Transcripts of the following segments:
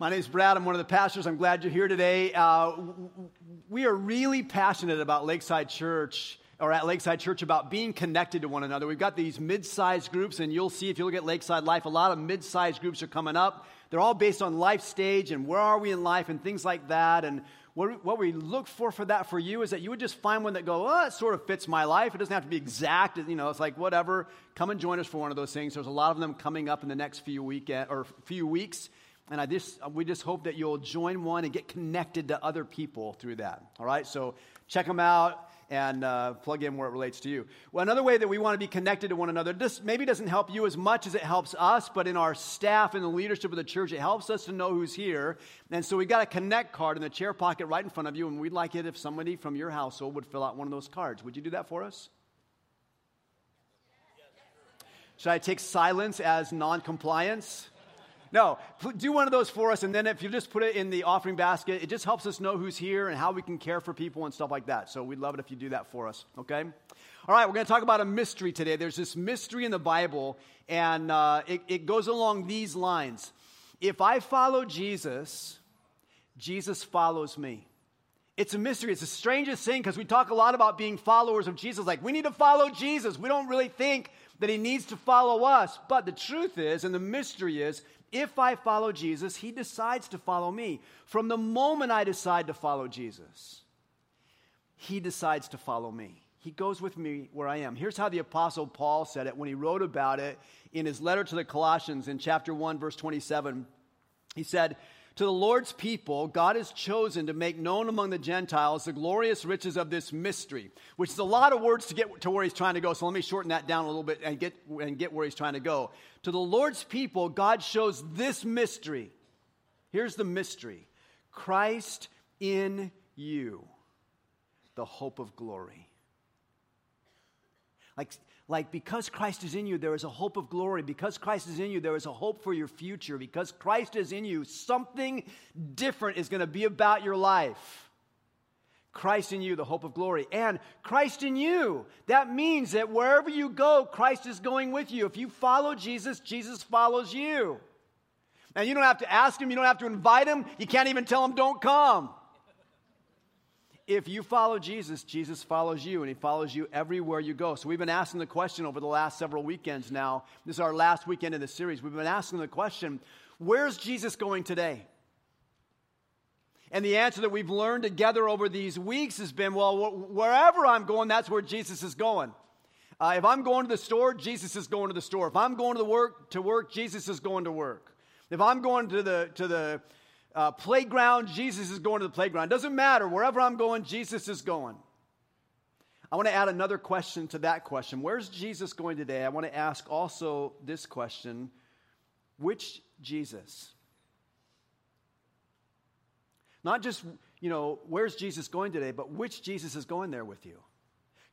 My name is Brad. I'm one of the pastors. I'm glad you're here today. Uh, we are really passionate about Lakeside Church, or at Lakeside Church, about being connected to one another. We've got these mid sized groups, and you'll see if you look at Lakeside Life, a lot of mid sized groups are coming up. They're all based on life stage and where are we in life and things like that. And what, what we look for for that for you is that you would just find one that go, oh, it sort of fits my life. It doesn't have to be exact. You know, it's like whatever. Come and join us for one of those things. There's a lot of them coming up in the next few weekend or few weeks. And I just, we just hope that you'll join one and get connected to other people through that. All right? So check them out and uh, plug in where it relates to you. Well, another way that we want to be connected to one another, this maybe doesn't help you as much as it helps us, but in our staff and the leadership of the church, it helps us to know who's here. And so we got a connect card in the chair pocket right in front of you, and we'd like it if somebody from your household would fill out one of those cards. Would you do that for us? Should I take silence as non compliance? No, do one of those for us, and then if you just put it in the offering basket, it just helps us know who's here and how we can care for people and stuff like that. So we'd love it if you do that for us, okay? All right, we're going to talk about a mystery today. There's this mystery in the Bible, and uh, it, it goes along these lines If I follow Jesus, Jesus follows me. It's a mystery. It's the strangest thing because we talk a lot about being followers of Jesus. Like, we need to follow Jesus. We don't really think that he needs to follow us. But the truth is, and the mystery is, if I follow Jesus, he decides to follow me. From the moment I decide to follow Jesus, he decides to follow me. He goes with me where I am. Here's how the Apostle Paul said it when he wrote about it in his letter to the Colossians in chapter 1, verse 27. He said, to the Lord's people, God has chosen to make known among the Gentiles the glorious riches of this mystery, which is a lot of words to get to where he's trying to go. So let me shorten that down a little bit and get, and get where he's trying to go. To the Lord's people, God shows this mystery. Here's the mystery Christ in you, the hope of glory. Like, like because Christ is in you, there is a hope of glory. Because Christ is in you, there is a hope for your future. Because Christ is in you, something different is going to be about your life. Christ in you, the hope of glory. And Christ in you. That means that wherever you go, Christ is going with you. If you follow Jesus, Jesus follows you. And you don't have to ask him, you don't have to invite him, you can't even tell him, don't come if you follow Jesus, Jesus follows you, and he follows you everywhere you go. So we've been asking the question over the last several weekends now. This is our last weekend in the series. We've been asking the question where's Jesus going today? And the answer that we've learned together over these weeks has been well, wherever I'm going, that's where Jesus is going. Uh, if I'm going to the store, Jesus is going to the store. If I'm going to the work to work, Jesus is going to work. If I'm going to the to the uh, playground, Jesus is going to the playground. Doesn't matter. Wherever I'm going, Jesus is going. I want to add another question to that question. Where's Jesus going today? I want to ask also this question Which Jesus? Not just, you know, where's Jesus going today, but which Jesus is going there with you?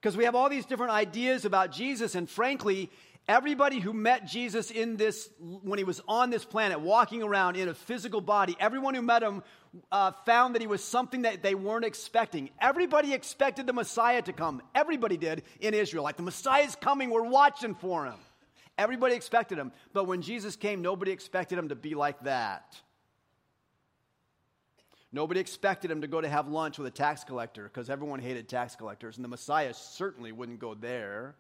Because we have all these different ideas about Jesus, and frankly, Everybody who met Jesus in this, when he was on this planet, walking around in a physical body, everyone who met him uh, found that he was something that they weren't expecting. Everybody expected the Messiah to come. Everybody did in Israel. Like the Messiah's coming, we're watching for him. Everybody expected him. But when Jesus came, nobody expected him to be like that. Nobody expected him to go to have lunch with a tax collector because everyone hated tax collectors, and the Messiah certainly wouldn't go there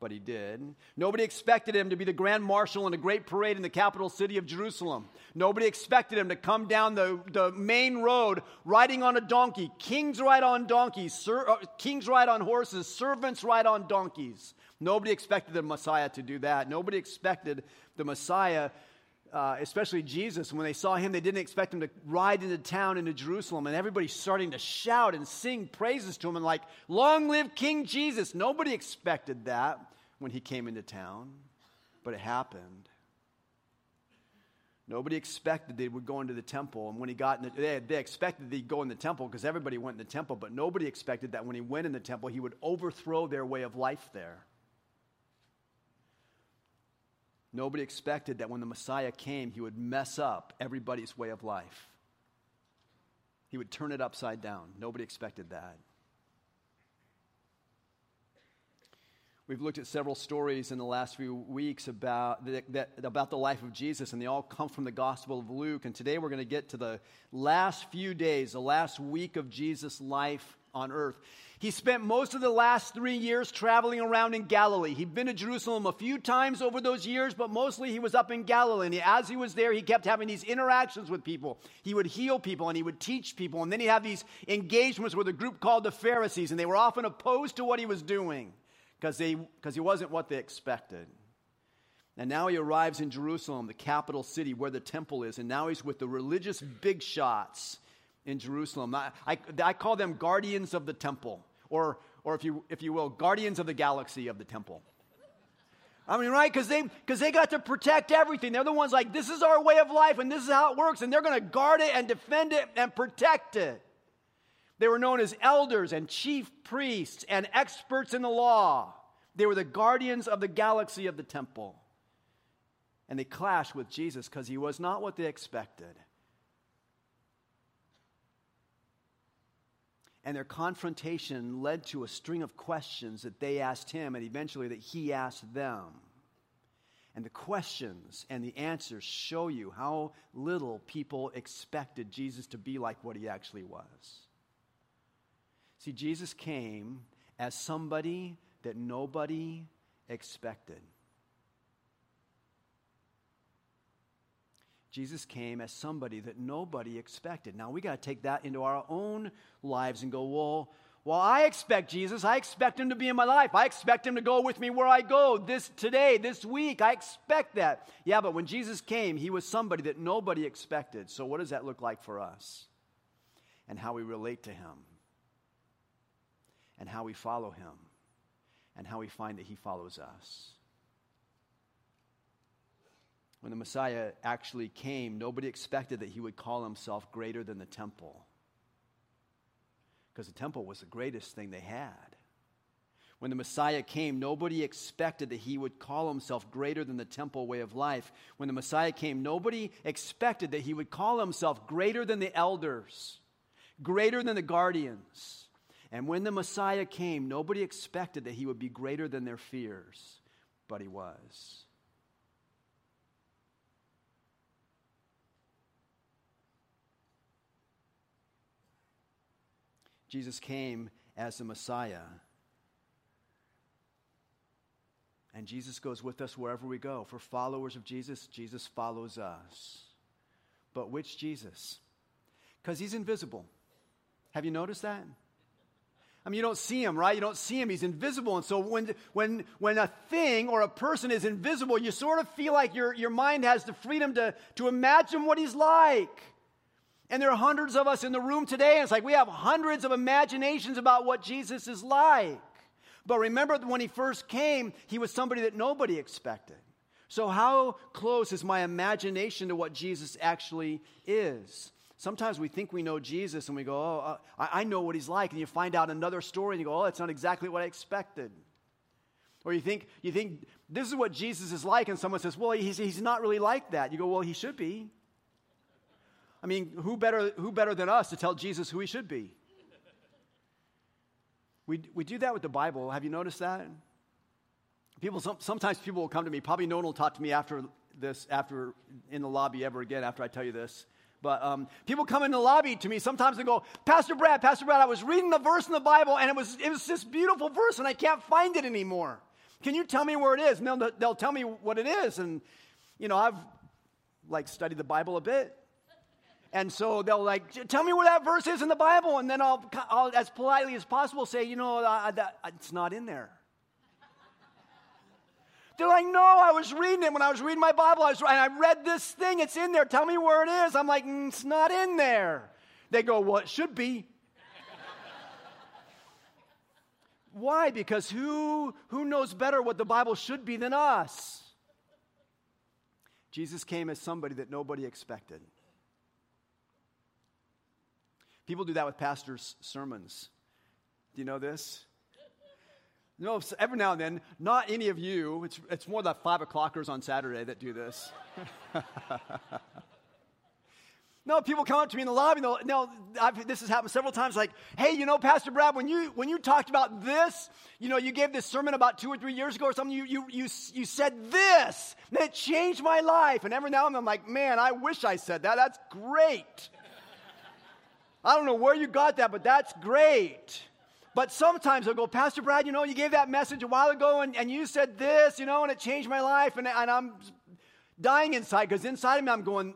but he did. Nobody expected him to be the grand marshal in a great parade in the capital city of Jerusalem. Nobody expected him to come down the, the main road riding on a donkey. Kings ride on donkeys, ser, uh, kings ride on horses, servants ride on donkeys. Nobody expected the Messiah to do that. Nobody expected the Messiah uh, especially Jesus, when they saw him, they didn't expect him to ride into town into Jerusalem, and everybody's starting to shout and sing praises to him and like, "Long live King Jesus!" Nobody expected that when he came into town, but it happened. Nobody expected they would go into the temple. And when he got in the, they, they expected he'd go in the temple because everybody went in the temple, but nobody expected that when he went in the temple, he would overthrow their way of life there. Nobody expected that when the Messiah came, he would mess up everybody's way of life. He would turn it upside down. Nobody expected that. We've looked at several stories in the last few weeks about that, about the life of Jesus, and they all come from the Gospel of Luke. And today we're going to get to the last few days, the last week of Jesus' life on earth. He spent most of the last three years traveling around in Galilee. He'd been to Jerusalem a few times over those years, but mostly he was up in Galilee. And as he was there, he kept having these interactions with people. He would heal people and he would teach people. And then he'd have these engagements with a group called the Pharisees, and they were often opposed to what he was doing because he wasn't what they expected. And now he arrives in Jerusalem, the capital city where the temple is, and now he's with the religious big shots in Jerusalem. I, I, I call them guardians of the temple, or, or if, you, if you will, guardians of the galaxy of the temple. I mean, right? Because they, cause they got to protect everything. They're the ones like, this is our way of life and this is how it works, and they're going to guard it and defend it and protect it. They were known as elders and chief priests and experts in the law. They were the guardians of the galaxy of the temple. And they clashed with Jesus because he was not what they expected. And their confrontation led to a string of questions that they asked him and eventually that he asked them. And the questions and the answers show you how little people expected Jesus to be like what he actually was. See, Jesus came as somebody that nobody expected. Jesus came as somebody that nobody expected. Now we got to take that into our own lives and go, well, well, I expect Jesus. I expect him to be in my life. I expect him to go with me where I go this today, this week. I expect that. Yeah, but when Jesus came, he was somebody that nobody expected. So what does that look like for us? And how we relate to him? And how we follow him and how we find that he follows us. When the Messiah actually came, nobody expected that he would call himself greater than the temple. Because the temple was the greatest thing they had. When the Messiah came, nobody expected that he would call himself greater than the temple way of life. When the Messiah came, nobody expected that he would call himself greater than the elders, greater than the guardians. And when the Messiah came, nobody expected that he would be greater than their fears, but he was. Jesus came as the Messiah. And Jesus goes with us wherever we go. For followers of Jesus, Jesus follows us. But which Jesus? Because he's invisible. Have you noticed that? Mean, you don't see him, right? You don't see him. He's invisible. And so when, when, when a thing or a person is invisible, you sort of feel like your, your mind has the freedom to, to imagine what he's like. And there are hundreds of us in the room today, and it's like we have hundreds of imaginations about what Jesus is like. But remember, when he first came, he was somebody that nobody expected. So, how close is my imagination to what Jesus actually is? Sometimes we think we know Jesus and we go, oh, uh, I, I know what he's like. And you find out another story and you go, oh, that's not exactly what I expected. Or you think, you think this is what Jesus is like, and someone says, well, he's, he's not really like that. You go, well, he should be. I mean, who better, who better than us to tell Jesus who he should be? We, we do that with the Bible. Have you noticed that? People, some, sometimes people will come to me. Probably no one will talk to me after this, after in the lobby ever again after I tell you this. But um, people come in the lobby to me sometimes and go, Pastor Brad, Pastor Brad, I was reading the verse in the Bible and it was, it was this beautiful verse and I can't find it anymore. Can you tell me where it is? And they'll, they'll tell me what it is. And, you know, I've like studied the Bible a bit. And so they'll like, tell me where that verse is in the Bible. And then I'll, I'll as politely as possible, say, you know, uh, that, it's not in there. They're like, no, I was reading it when I was reading my Bible. I was, and I read this thing. It's in there. Tell me where it is. I'm like, mm, it's not in there. They go, well, it should be. Why? Because who, who knows better what the Bible should be than us? Jesus came as somebody that nobody expected. People do that with pastors' sermons. Do you know this? No, every now and then, not any of you, it's, it's more the five o'clockers on Saturday that do this. No, people come up to me in the lobby. No, this has happened several times. Like, hey, you know, Pastor Brad, when you when you talked about this, you know, you gave this sermon about two or three years ago or something. You you you you said this, and it changed my life. And every now and then, I'm like, man, I wish I said that. That's great. I don't know where you got that, but that's great. But sometimes I'll go, Pastor Brad, you know, you gave that message a while ago and, and you said this, you know, and it changed my life. And, and I'm dying inside because inside of me, I'm going,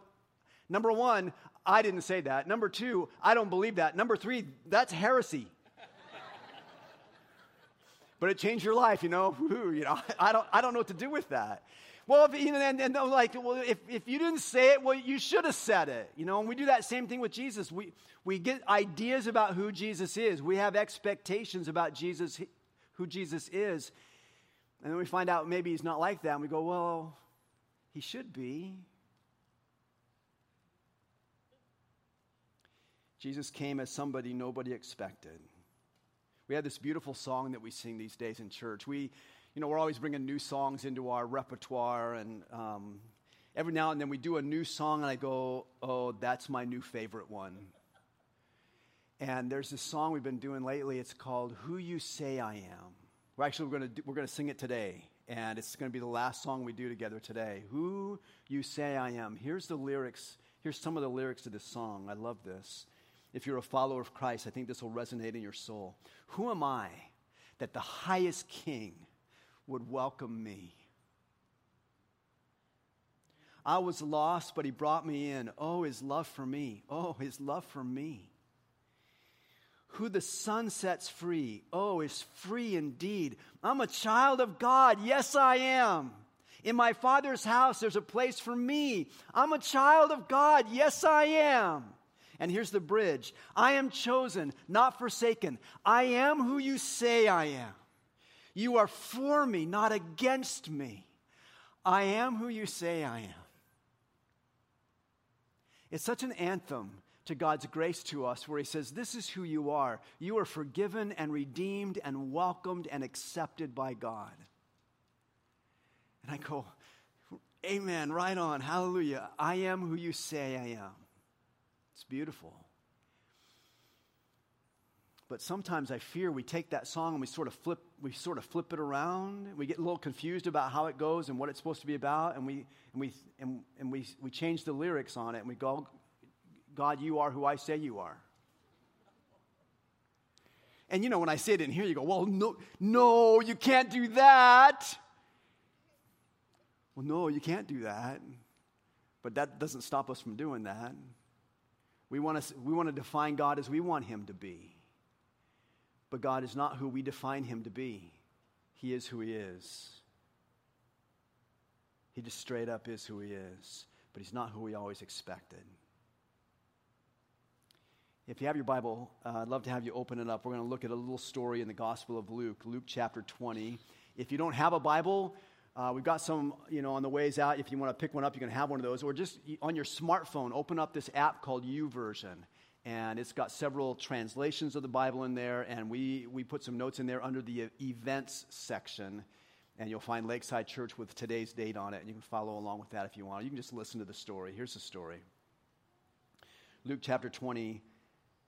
number one, I didn't say that. Number two, I don't believe that. Number three, that's heresy. but it changed your life, you know. you know, I don't, I don't know what to do with that. Well, if, you know, and, and like, well, if, if you didn't say it, well, you should have said it. You know, and we do that same thing with Jesus. We, we get ideas about who Jesus is. We have expectations about Jesus, who Jesus is. And then we find out maybe he's not like that. And we go, well, he should be. Jesus came as somebody nobody expected. We have this beautiful song that we sing these days in church. We, you know, we're always bringing new songs into our repertoire, and um, every now and then we do a new song, and I go, oh, that's my new favorite one. And there's this song we've been doing lately. It's called Who You Say I Am. We're actually we're going to we're to sing it today, and it's going to be the last song we do together today. Who You Say I Am. Here's the lyrics. Here's some of the lyrics to this song. I love this. If you're a follower of Christ, I think this will resonate in your soul. Who am I that the highest king would welcome me? I was lost, but he brought me in. Oh, his love for me. Oh, his love for me. Who the sun sets free, oh, is free indeed. I'm a child of God. Yes, I am. In my Father's house, there's a place for me. I'm a child of God. Yes, I am. And here's the bridge I am chosen, not forsaken. I am who you say I am. You are for me, not against me. I am who you say I am. It's such an anthem to God's grace to us, where He says, This is who you are. You are forgiven and redeemed and welcomed and accepted by God. And I go, Amen, right on, hallelujah. I am who you say I am. It's beautiful. But sometimes I fear we take that song and we sort of flip we sort of flip it around. We get a little confused about how it goes and what it's supposed to be about, and we and we and, and we, we change the lyrics on it and we go, God, you are who I say you are. And you know, when I say it in here, you go, well, no, no, you can't do that. Well, no, you can't do that. But that doesn't stop us from doing that. We want to, we want to define God as we want him to be. But God is not who we define him to be. He is who he is. He just straight up is who he is. But he's not who we always expected. If you have your Bible, uh, I'd love to have you open it up. We're going to look at a little story in the Gospel of Luke, Luke chapter 20. If you don't have a Bible, uh, we've got some, you know, on the ways out. If you want to pick one up, you can have one of those. Or just on your smartphone, open up this app called YouVersion. And it's got several translations of the Bible in there. And we, we put some notes in there under the events section. And you'll find Lakeside Church with today's date on it. And you can follow along with that if you want. You can just listen to the story. Here's the story Luke chapter 20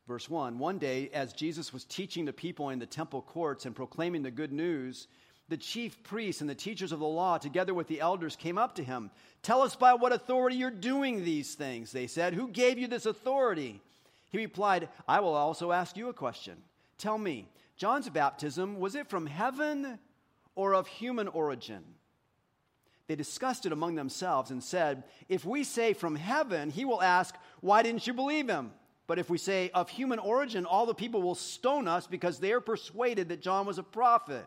Verse 1 One day, as Jesus was teaching the people in the temple courts and proclaiming the good news, the chief priests and the teachers of the law, together with the elders, came up to him. Tell us by what authority you're doing these things, they said. Who gave you this authority? He replied, I will also ask you a question. Tell me, John's baptism, was it from heaven or of human origin? They discussed it among themselves and said, If we say from heaven, he will ask, Why didn't you believe him? But if we say of human origin, all the people will stone us because they are persuaded that John was a prophet.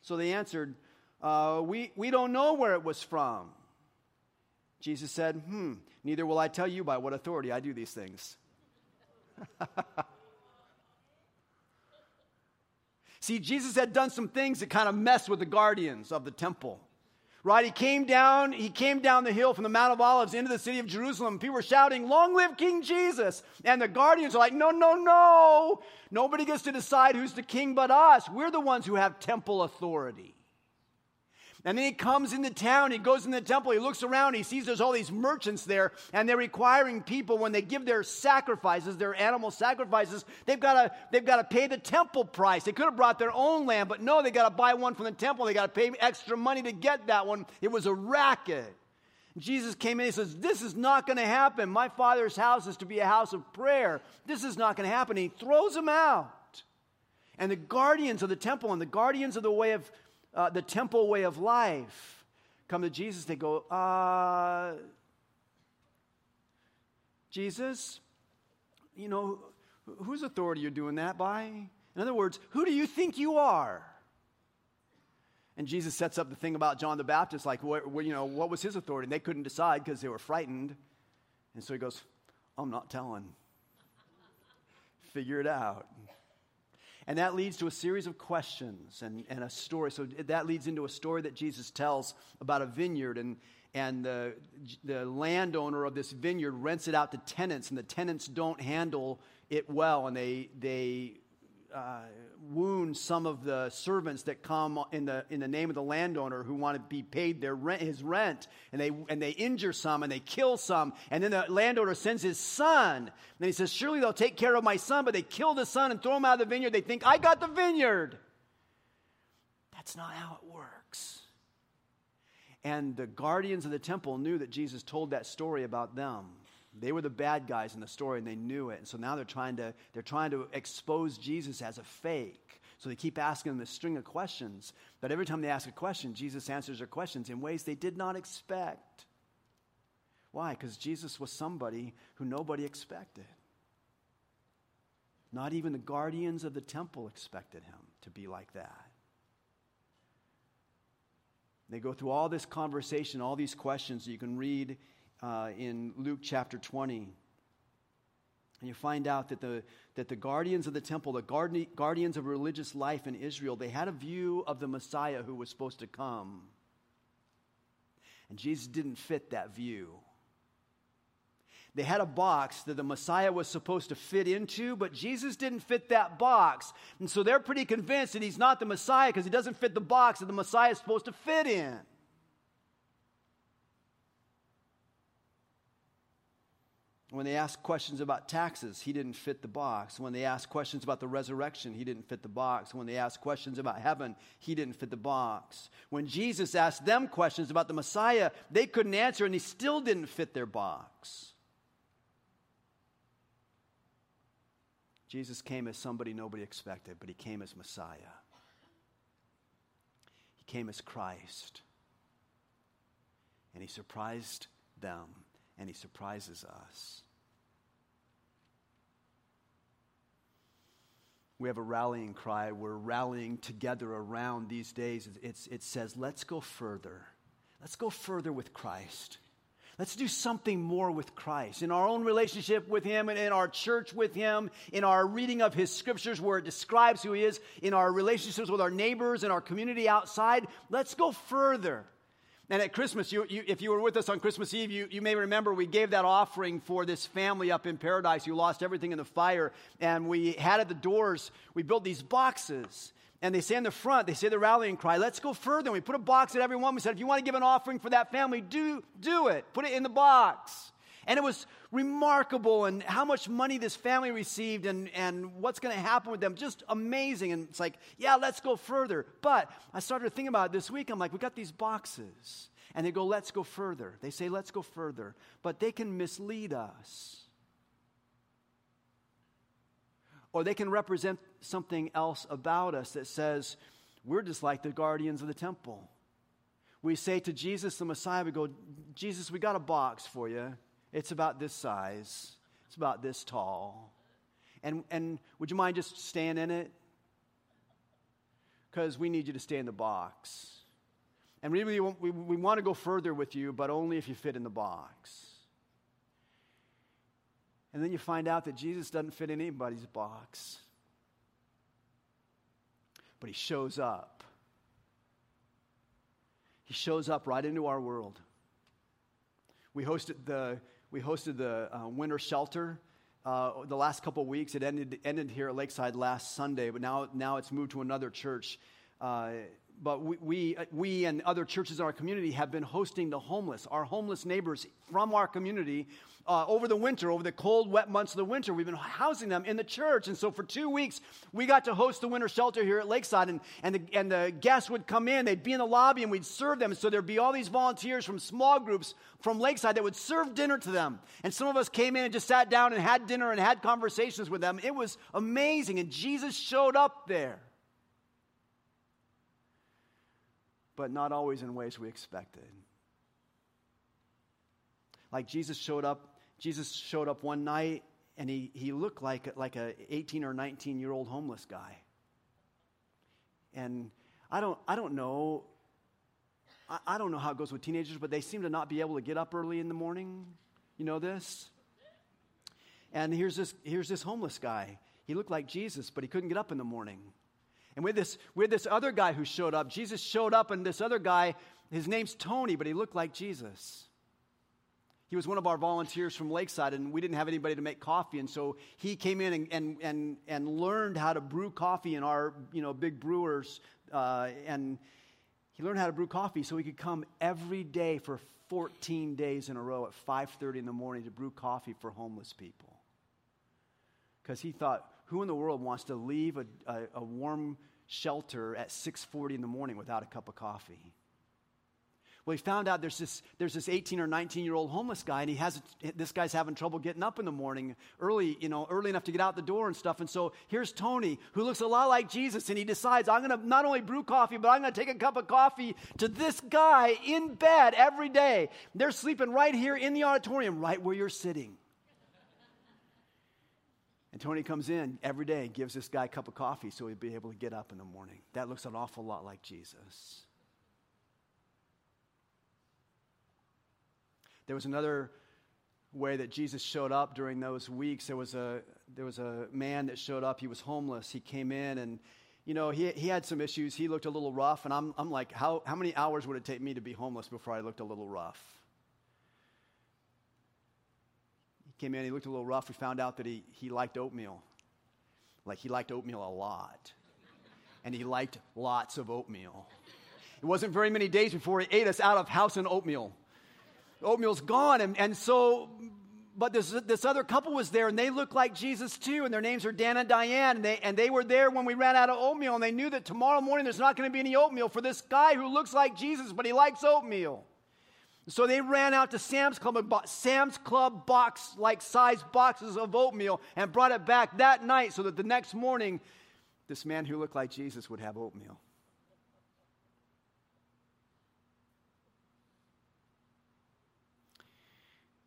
So they answered, uh, we, we don't know where it was from. Jesus said, Hmm, neither will I tell you by what authority I do these things. See, Jesus had done some things that kind of messed with the guardians of the temple right? He came down, he came down the hill from the Mount of Olives into the city of Jerusalem. People were shouting, Long live King Jesus. And the guardians are like, No, no, no. Nobody gets to decide who's the king but us. We're the ones who have temple authority. And then he comes into town, he goes in the temple, he looks around, he sees there's all these merchants there, and they're requiring people when they give their sacrifices, their animal sacrifices, they've got to they've got to pay the temple price. They could have brought their own lamb, but no, they got to buy one from the temple. They got to pay extra money to get that one. It was a racket. Jesus came in and says, This is not going to happen. My father's house is to be a house of prayer. This is not going to happen. He throws them out. And the guardians of the temple and the guardians of the way of uh, the temple way of life come to Jesus. They go, uh, Jesus, you know, whose authority you're doing that by? In other words, who do you think you are? And Jesus sets up the thing about John the Baptist, like, you know, what was his authority? And they couldn't decide because they were frightened. And so he goes, I'm not telling. Figure it out. And that leads to a series of questions and, and a story. So that leads into a story that Jesus tells about a vineyard. And, and the, the landowner of this vineyard rents it out to tenants, and the tenants don't handle it well. And they, they uh, wound some of the servants that come in the, in the name of the landowner who want to be paid their rent, his rent. And they, and they injure some and they kill some. And then the landowner sends his son. And he says, Surely they'll take care of my son. But they kill the son and throw him out of the vineyard. They think, I got the vineyard. That's not how it works. And the guardians of the temple knew that Jesus told that story about them. They were the bad guys in the story and they knew it. And so now they're trying to, they're trying to expose Jesus as a fake. So they keep asking him a string of questions. But every time they ask a question, Jesus answers their questions in ways they did not expect. Why? Because Jesus was somebody who nobody expected. Not even the guardians of the temple expected him to be like that. They go through all this conversation, all these questions you can read uh, in Luke chapter 20. And you find out that the, that the guardians of the temple, the guardi- guardians of religious life in Israel, they had a view of the Messiah who was supposed to come. And Jesus didn't fit that view. They had a box that the Messiah was supposed to fit into, but Jesus didn't fit that box. And so they're pretty convinced that he's not the Messiah because he doesn't fit the box that the Messiah is supposed to fit in. When they asked questions about taxes, he didn't fit the box. When they asked questions about the resurrection, he didn't fit the box. When they asked questions about heaven, he didn't fit the box. When Jesus asked them questions about the Messiah, they couldn't answer and he still didn't fit their box. Jesus came as somebody nobody expected, but he came as Messiah. He came as Christ. And he surprised them and he surprises us. We have a rallying cry. We're rallying together around these days. It's, it says, let's go further. Let's go further with Christ. Let's do something more with Christ in our own relationship with Him and in our church with Him, in our reading of His scriptures where it describes who He is, in our relationships with our neighbors and our community outside. Let's go further. And at Christmas, you, you, if you were with us on Christmas Eve, you, you may remember we gave that offering for this family up in paradise who lost everything in the fire. And we had at the doors, we built these boxes. And they say in the front, they say the rallying cry, let's go further. And we put a box at every one. We said, if you want to give an offering for that family, do, do it. Put it in the box. And it was remarkable and how much money this family received and, and what's going to happen with them. Just amazing. And it's like, yeah, let's go further. But I started to think about it this week. I'm like, we got these boxes. And they go, let's go further. They say, let's go further. But they can mislead us. Or they can represent something else about us that says, we're just like the guardians of the temple. We say to Jesus, the Messiah, we go, Jesus, we got a box for you. It's about this size, it's about this tall. And, and would you mind just staying in it? Because we need you to stay in the box. And really, we, we want to go further with you, but only if you fit in the box. And then you find out that Jesus doesn't fit in anybody's box. But he shows up. He shows up right into our world. We hosted the we hosted the uh, winter shelter uh, the last couple weeks. It ended, ended here at Lakeside last Sunday, but now, now it's moved to another church. Uh, but we, we, we, and other churches in our community have been hosting the homeless, our homeless neighbors from our community uh, over the winter, over the cold, wet months of the winter. We've been housing them in the church. And so for two weeks, we got to host the winter shelter here at Lakeside. And, and, the, and the guests would come in, they'd be in the lobby, and we'd serve them. So there'd be all these volunteers from small groups from Lakeside that would serve dinner to them. And some of us came in and just sat down and had dinner and had conversations with them. It was amazing. And Jesus showed up there. But not always in ways we expected. Like Jesus showed up, Jesus showed up one night and he, he looked like, like a 18 or 19 year old homeless guy. And I don't, I don't know, I, I don't know how it goes with teenagers, but they seem to not be able to get up early in the morning. You know this? And here's this, here's this homeless guy. He looked like Jesus, but he couldn't get up in the morning. And with this, had this other guy who showed up. Jesus showed up, and this other guy, his name's Tony, but he looked like Jesus. He was one of our volunteers from Lakeside, and we didn't have anybody to make coffee. And so he came in and, and, and, and learned how to brew coffee in our you know, big brewers. Uh, and he learned how to brew coffee so he could come every day for 14 days in a row at 5.30 in the morning to brew coffee for homeless people. Because he thought, who in the world wants to leave a, a, a warm shelter at 6.40 in the morning without a cup of coffee? Well, he found out there's this, there's this 18 or 19 year old homeless guy, and he has this guy's having trouble getting up in the morning early, you know, early enough to get out the door and stuff. And so here's Tony, who looks a lot like Jesus, and he decides, I'm going to not only brew coffee, but I'm going to take a cup of coffee to this guy in bed every day. They're sleeping right here in the auditorium, right where you're sitting. And Tony comes in every day and gives this guy a cup of coffee so he'd be able to get up in the morning. That looks an awful lot like Jesus. There was another way that Jesus showed up during those weeks. There was a, there was a man that showed up. He was homeless. He came in and, you know, he, he had some issues. He looked a little rough. And I'm, I'm like, how, how many hours would it take me to be homeless before I looked a little rough? Came in, he looked a little rough. We found out that he, he liked oatmeal. Like he liked oatmeal a lot. And he liked lots of oatmeal. It wasn't very many days before he ate us out of house and oatmeal. Oatmeal's gone. And, and so, but this, this other couple was there and they looked like Jesus too. And their names are Dan and Diane. And they, and they were there when we ran out of oatmeal. And they knew that tomorrow morning there's not going to be any oatmeal for this guy who looks like Jesus, but he likes oatmeal. So they ran out to Sam's Club and bought Sam's Club box like size boxes of oatmeal and brought it back that night so that the next morning this man who looked like Jesus would have oatmeal.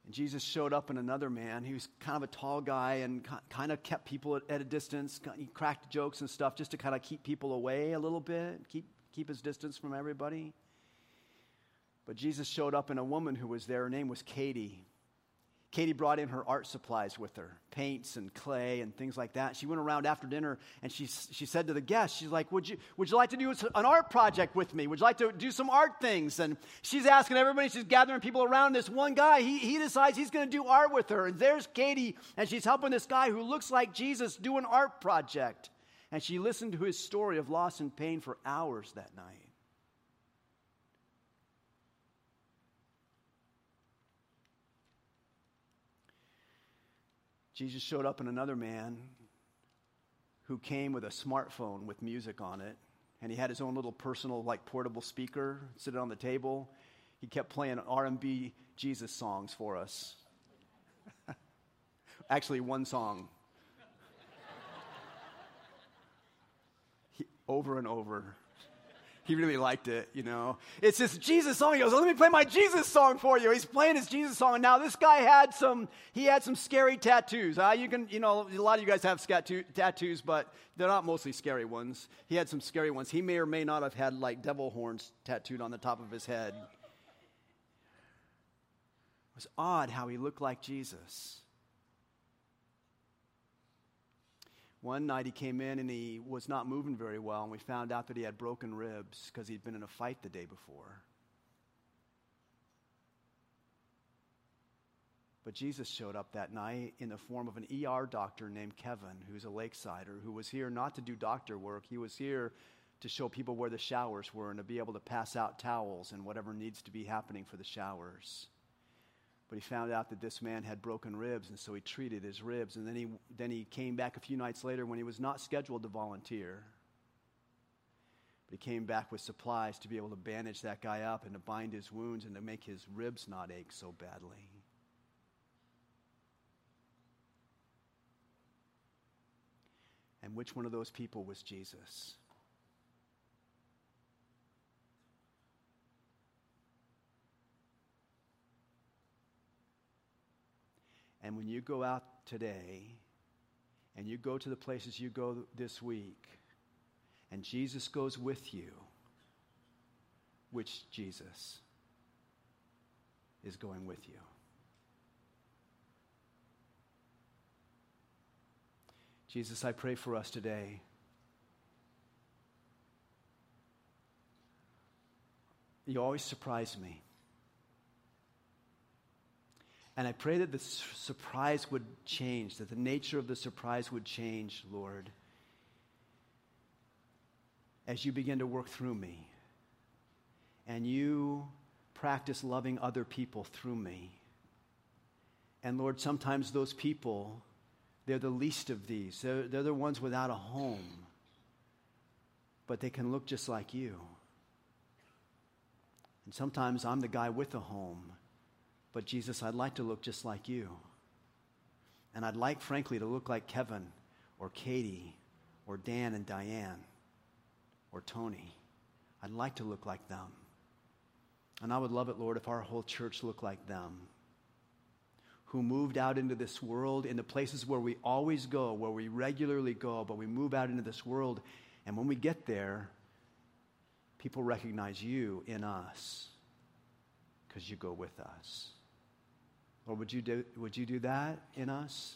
And Jesus showed up in another man. He was kind of a tall guy and kind of kept people at, a distance. He cracked jokes and stuff just to kind of keep people away a little bit, keep, keep his distance from everybody. But Jesus showed up in a woman who was there. Her name was Katie. Katie brought in her art supplies with her, paints and clay and things like that. She went around after dinner and she, she said to the guests, she's like, would you, would you like to do an art project with me? Would you like to do some art things? And she's asking everybody, she's gathering people around. This one guy, he, he decides he's going to do art with her. And there's Katie, and she's helping this guy who looks like Jesus do an art project. And she listened to his story of loss and pain for hours that night. Jesus showed up in another man who came with a smartphone with music on it, and he had his own little personal, like portable speaker sitting on the table. He kept playing R&B Jesus songs for us. Actually, one song. he, over and over he really liked it, you know. It's this Jesus song. He goes, let me play my Jesus song for you. He's playing his Jesus song. And now this guy had some, he had some scary tattoos. Uh, you can, you know, a lot of you guys have tattoos, but they're not mostly scary ones. He had some scary ones. He may or may not have had like devil horns tattooed on the top of his head. It was odd how he looked like Jesus. One night he came in and he was not moving very well, and we found out that he had broken ribs because he'd been in a fight the day before. But Jesus showed up that night in the form of an ER doctor named Kevin, who's a lakesider, who was here not to do doctor work. He was here to show people where the showers were and to be able to pass out towels and whatever needs to be happening for the showers. But he found out that this man had broken ribs, and so he treated his ribs. And then he, then he came back a few nights later when he was not scheduled to volunteer. But he came back with supplies to be able to bandage that guy up and to bind his wounds and to make his ribs not ache so badly. And which one of those people was Jesus? And when you go out today and you go to the places you go this week, and Jesus goes with you, which Jesus is going with you? Jesus, I pray for us today. You always surprise me. And I pray that the surprise would change, that the nature of the surprise would change, Lord, as you begin to work through me and you practice loving other people through me. And Lord, sometimes those people they're the least of these. They're, they're the ones without a home, but they can look just like you. And sometimes I'm the guy with a home, but Jesus, I'd like to look just like you. And I'd like, frankly, to look like Kevin or Katie or Dan and Diane or Tony. I'd like to look like them. And I would love it, Lord, if our whole church looked like them who moved out into this world, in the places where we always go, where we regularly go, but we move out into this world. And when we get there, people recognize you in us because you go with us. Or would you, do, would you do that in us?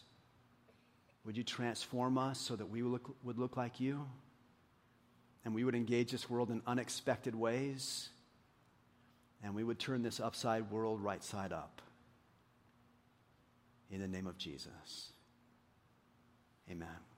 Would you transform us so that we look, would look like you? And we would engage this world in unexpected ways? And we would turn this upside world right side up in the name of Jesus. Amen.